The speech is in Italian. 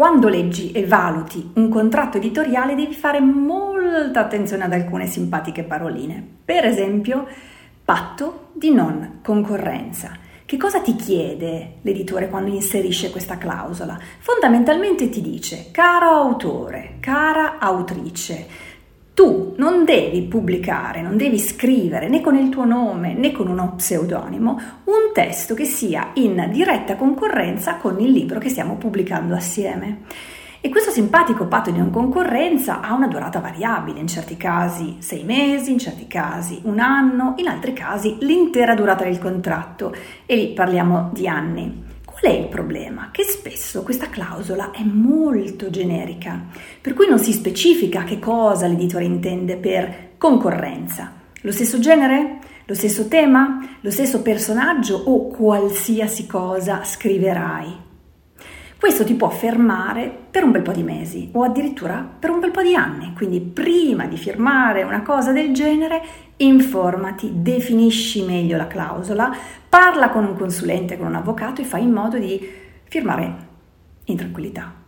quando leggi e valuti un contratto editoriale devi fare molta attenzione ad alcune simpatiche paroline. Per esempio, patto di non concorrenza. Che cosa ti chiede l'editore quando inserisce questa clausola? Fondamentalmente ti dice, caro autore, cara autrice, tu non devi pubblicare, non devi scrivere né con il tuo nome né con uno pseudonimo un testo che sia in diretta concorrenza con il libro che stiamo pubblicando assieme. E questo simpatico patto di non concorrenza ha una durata variabile, in certi casi sei mesi, in certi casi un anno, in altri casi l'intera durata del contratto e lì parliamo di anni. Qual è il problema? Che spesso questa clausola è molto generica, per cui non si specifica che cosa l'editore intende per concorrenza. Lo stesso genere? Lo stesso tema? Lo stesso personaggio o qualsiasi cosa scriverai? Questo ti può fermare per un bel po' di mesi o addirittura per un bel po' di anni. Quindi prima di firmare una cosa del genere, informati, definisci meglio la clausola, parla con un consulente, con un avvocato e fai in modo di firmare in tranquillità.